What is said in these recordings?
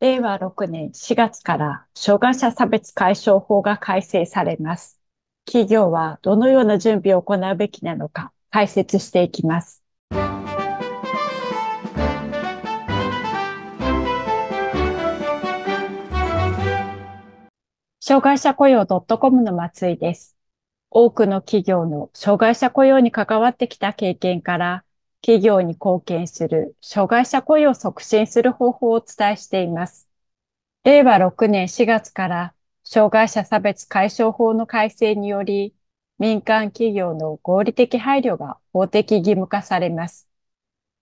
令和6年4月から障害者差別解消法が改正されます。企業はどのような準備を行うべきなのか解説していきます。障害者雇用 .com の松井です。多くの企業の障害者雇用に関わってきた経験から、企業に貢献する障害者雇用を促進する方法をお伝えしています。令和6年4月から障害者差別解消法の改正により、民間企業の合理的配慮が法的義務化されます。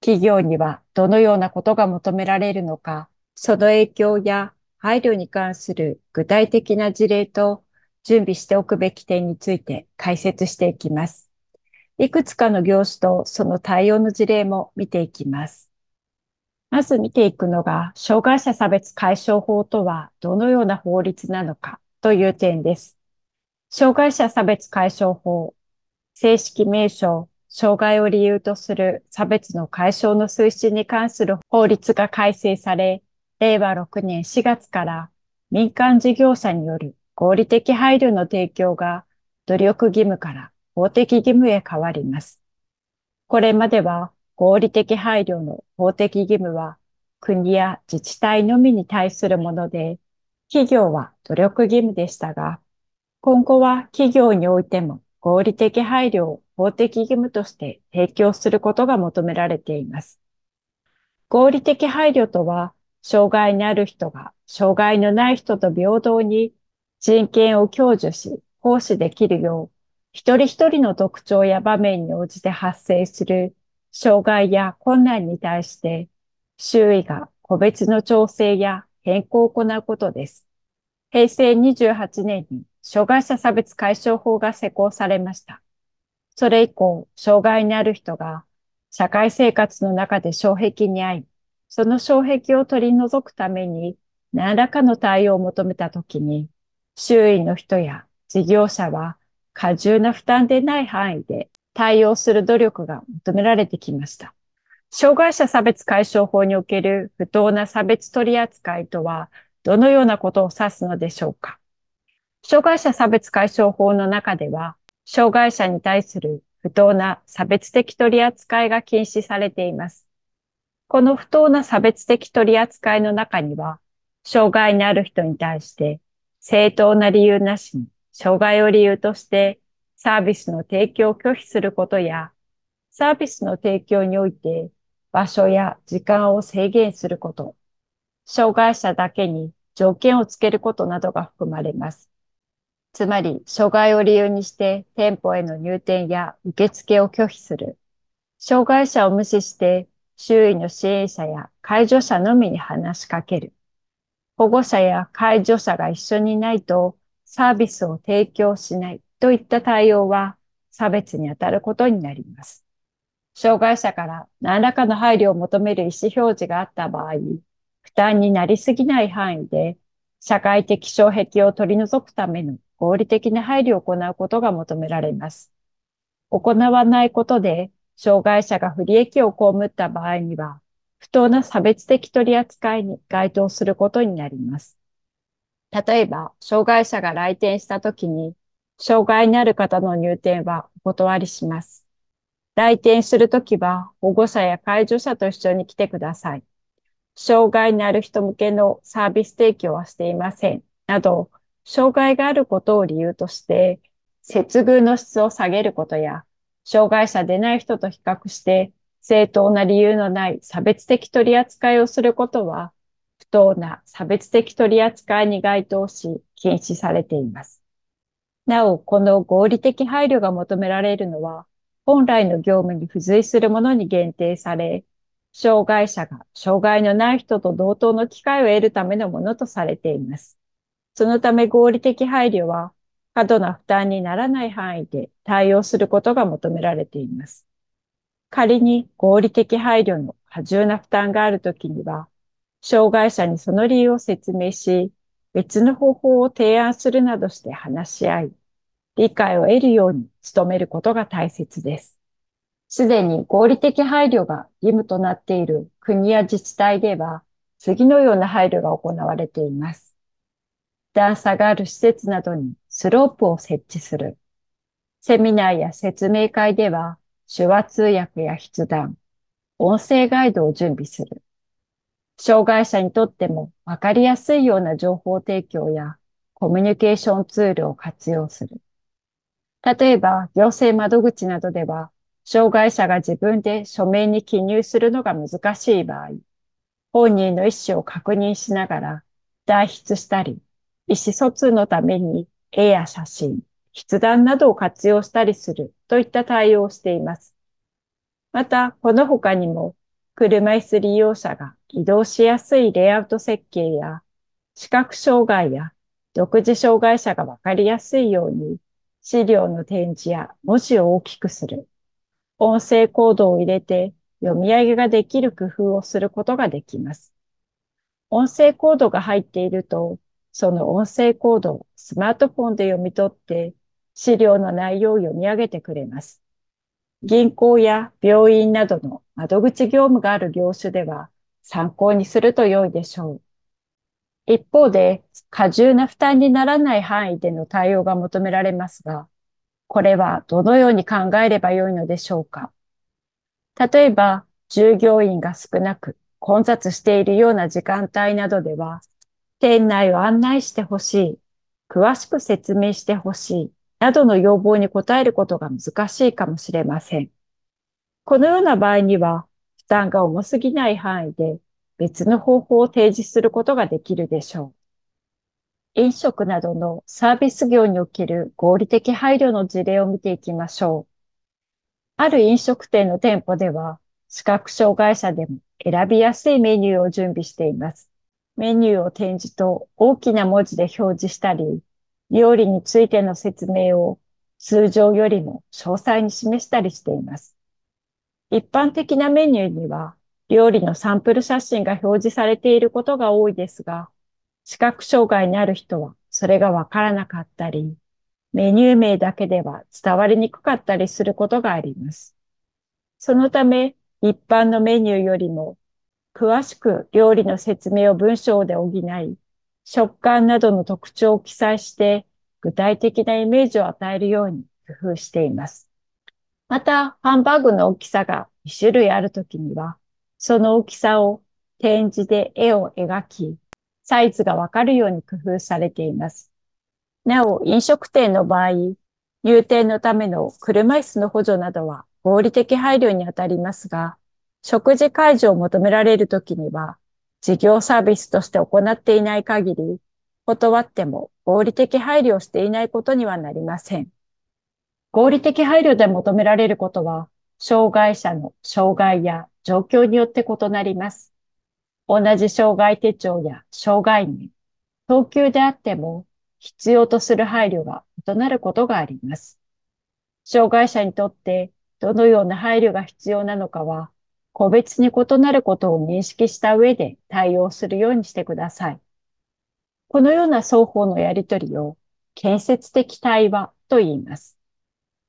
企業にはどのようなことが求められるのか、その影響や配慮に関する具体的な事例と準備しておくべき点について解説していきます。いくつかの業種とその対応の事例も見ていきます。まず見ていくのが、障害者差別解消法とはどのような法律なのかという点です。障害者差別解消法、正式名称、障害を理由とする差別の解消の推進に関する法律が改正され、令和6年4月から民間事業者による合理的配慮の提供が努力義務から法的義務へ変わります。これまでは合理的配慮の法的義務は国や自治体のみに対するもので、企業は努力義務でしたが、今後は企業においても合理的配慮を法的義務として提供することが求められています。合理的配慮とは、障害のある人が障害のない人と平等に人権を享受し、行使できるよう、一人一人の特徴や場面に応じて発生する障害や困難に対して、周囲が個別の調整や変更を行うことです。平成28年に障害者差別解消法が施行されました。それ以降、障害のある人が社会生活の中で障壁に遭い、その障壁を取り除くために何らかの対応を求めたときに、周囲の人や事業者は過重な負担でない範囲で対応する努力が求められてきました。障害者差別解消法における不当な差別取扱いとはどのようなことを指すのでしょうか障害者差別解消法の中では、障害者に対する不当な差別的取扱いが禁止されています。この不当な差別的取扱いの中には、障害のある人に対して正当な理由なしに障害を理由としてサービスの提供を拒否することや、サービスの提供において場所や時間を制限すること、障害者だけに条件をつけることなどが含まれます。つまり、障害を理由にして店舗への入店や受付を拒否する。障害者を無視して周囲の支援者や介助者のみに話しかける。保護者や介助者が一緒にいないとサービスを提供しないといった対応は差別に当たることになります。障害者から何らかの配慮を求める意思表示があった場合、負担になりすぎない範囲で社会的障壁を取り除くための合理的な配慮を行うことが求められます。行わないことで障害者が不利益を被った場合には、不当な差別的取り扱いに該当することになります。例えば、障害者が来店したときに、障害のある方の入店はお断りします。来店するときは、保護者や介助者と一緒に来てください。障害のある人向けのサービス提供はしていません。など、障害があることを理由として、接遇の質を下げることや、障害者でない人と比較して、正当な理由のない差別的取り扱いをすることは、不当な差別的取り扱いに該当し、禁止されています。なお、この合理的配慮が求められるのは、本来の業務に付随するものに限定され、障害者が障害のない人と同等の機会を得るためのものとされています。そのため合理的配慮は過度な負担にならない範囲で対応することが求められています。仮に合理的配慮の過重な負担があるときには、障害者にその理由を説明し、別の方法を提案するなどして話し合い、理解を得るように努めることが大切です。すでに合理的配慮が義務となっている国や自治体では、次のような配慮が行われています。段差がある施設などにスロープを設置する。セミナーや説明会では手話通訳や筆談、音声ガイドを準備する。障害者にとってもわかりやすいような情報提供やコミュニケーションツールを活用する。例えば、行政窓口などでは、障害者が自分で書面に記入するのが難しい場合、本人の意思を確認しながら代筆したり、意思疎通のために絵や写真、筆談などを活用したりするといった対応をしています。また、この他にも、車椅子利用者が移動しやすいレイアウト設計や、視覚障害や独自障害者がわかりやすいように、資料の展示や文字を大きくする、音声コードを入れて読み上げができる工夫をすることができます。音声コードが入っていると、その音声コードをスマートフォンで読み取って資料の内容を読み上げてくれます。銀行や病院などの窓口業務がある業種では参考にすると良いでしょう。一方で、過重な負担にならない範囲での対応が求められますが、これはどのように考えればよいのでしょうか。例えば、従業員が少なく混雑しているような時間帯などでは、店内を案内してほしい、詳しく説明してほしい、などの要望に応えることが難しいかもしれません。このような場合には、負担が重すぎない範囲で別の方法を提示することができるでしょう。飲食などのサービス業における合理的配慮の事例を見ていきましょう。ある飲食店の店舗では、視覚障害者でも選びやすいメニューを準備しています。メニューを展示と大きな文字で表示したり、料理についての説明を通常よりも詳細に示したりしています。一般的なメニューには料理のサンプル写真が表示されていることが多いですが、視覚障害にある人はそれがわからなかったり、メニュー名だけでは伝わりにくかったりすることがあります。そのため、一般のメニューよりも詳しく料理の説明を文章で補い、食感などの特徴を記載して、具体的なイメージを与えるように工夫しています。また、ハンバーグの大きさが2種類あるときには、その大きさを展示で絵を描き、サイズがわかるように工夫されています。なお、飲食店の場合、入店のための車椅子の補助などは合理的配慮にあたりますが、食事介助を求められるときには、事業サービスとして行っていない限り、断っても合理的配慮をしていないことにはなりません。合理的配慮で求められることは、障害者の障害や状況によって異なります。同じ障害手帳や障害年、等級であっても必要とする配慮が異なることがあります。障害者にとってどのような配慮が必要なのかは個別に異なることを認識した上で対応するようにしてください。このような双方のやりとりを建設的対話と言います。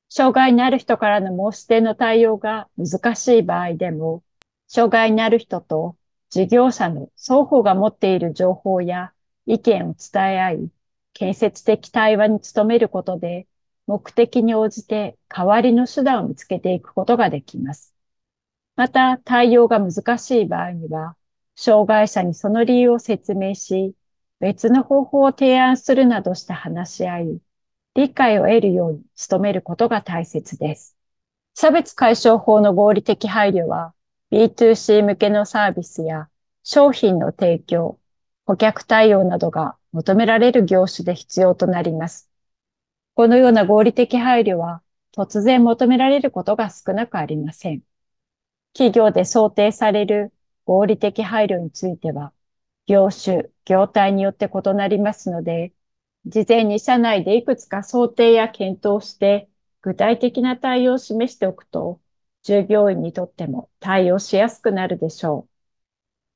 障害のある人からの申し出の対応が難しい場合でも、障害のある人と事業者の双方が持っている情報や意見を伝え合い、建設的対話に努めることで、目的に応じて代わりの手段を見つけていくことができます。また、対応が難しい場合には、障害者にその理由を説明し、別の方法を提案するなどして話し合い、理解を得るように努めることが大切です。差別解消法の合理的配慮は、B2C 向けのサービスや商品の提供、顧客対応などが求められる業種で必要となります。このような合理的配慮は突然求められることが少なくありません。企業で想定される合理的配慮については、業種、業態によって異なりますので、事前に社内でいくつか想定や検討して、具体的な対応を示しておくと、従業員にとっても対応しやすくなるでしょ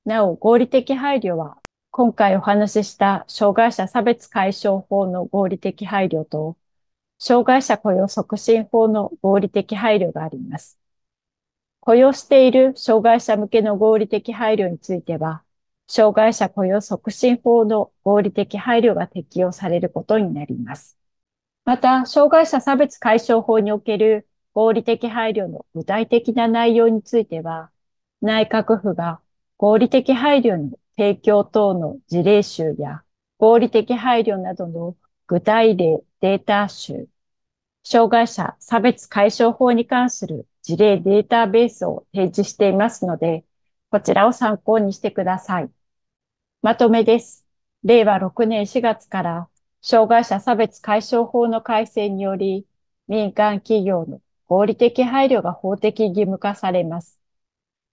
う。なお、合理的配慮は、今回お話しした障害者差別解消法の合理的配慮と、障害者雇用促進法の合理的配慮があります。雇用している障害者向けの合理的配慮については、障害者雇用促進法の合理的配慮が適用されることになります。また、障害者差別解消法における合理的配慮の具体的な内容については、内閣府が合理的配慮の提供等の事例集や合理的配慮などの具体例データ集、障害者差別解消法に関する事例データベースを提示していますので、こちらを参考にしてください。まとめです。令和6年4月から障害者差別解消法の改正により民間企業の合理的配慮が法的義務化されます。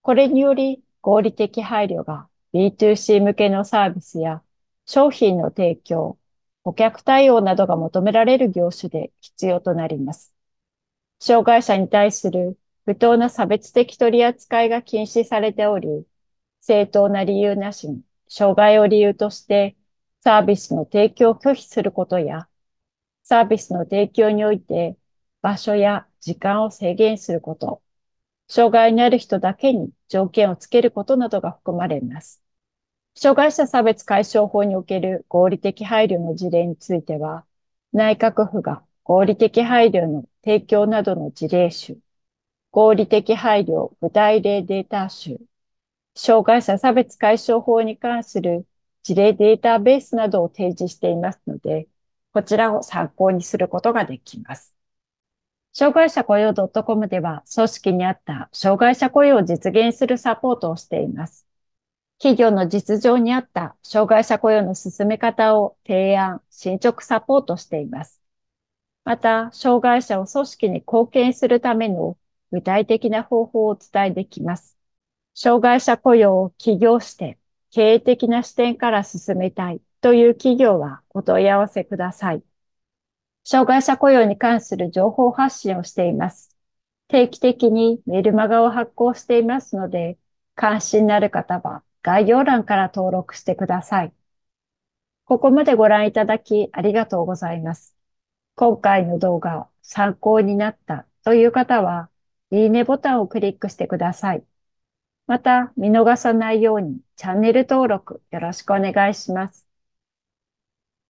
これにより合理的配慮が B2C 向けのサービスや商品の提供、顧客対応などが求められる業種で必要となります。障害者に対する不当な差別的取り扱いが禁止されており、正当な理由なしに障害を理由としてサービスの提供を拒否することや、サービスの提供において場所や時間を制限すること、障害のある人だけに条件をつけることなどが含まれます。障害者差別解消法における合理的配慮の事例については、内閣府が合理的配慮の提供などの事例集、合理的配慮具体例データ集、障害者差別解消法に関する事例データベースなどを提示していますので、こちらを参考にすることができます。障害者雇用 .com では、組織にあった障害者雇用を実現するサポートをしています。企業の実情にあった障害者雇用の進め方を提案、進捗サポートしています。また、障害者を組織に貢献するための具体的な方法をお伝えできます。障害者雇用を起業して経営的な視点から進めたいという企業はお問い合わせください。障害者雇用に関する情報発信をしています。定期的にメルマガを発行していますので、関心のある方は概要欄から登録してください。ここまでご覧いただきありがとうございます。今回の動画を参考になったという方は、いいねボタンをクリックしてください。また、見逃さないようにチャンネル登録よろしくお願いします。